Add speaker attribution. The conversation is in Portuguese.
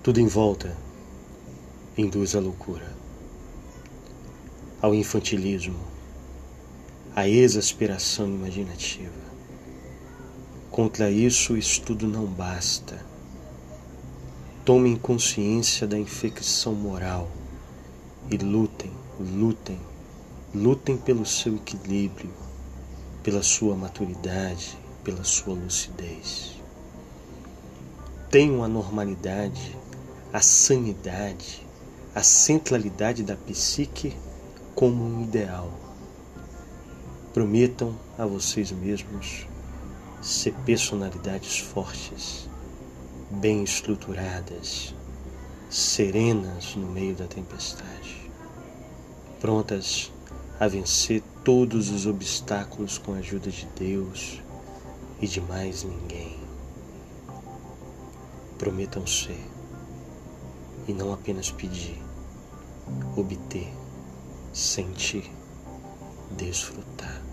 Speaker 1: Tudo em volta induz à loucura, ao infantilismo, à exasperação imaginativa. Contra isso, o estudo não basta. Tomem consciência da infecção moral e lutem, lutem, lutem pelo seu equilíbrio, pela sua maturidade, pela sua lucidez. Tenham a normalidade, a sanidade, a centralidade da psique como um ideal. Prometam a vocês mesmos ser personalidades fortes, bem estruturadas, serenas no meio da tempestade, prontas a vencer todos os obstáculos com a ajuda de Deus e de mais ninguém. Prometam ser e não apenas pedir, obter, sentir, desfrutar.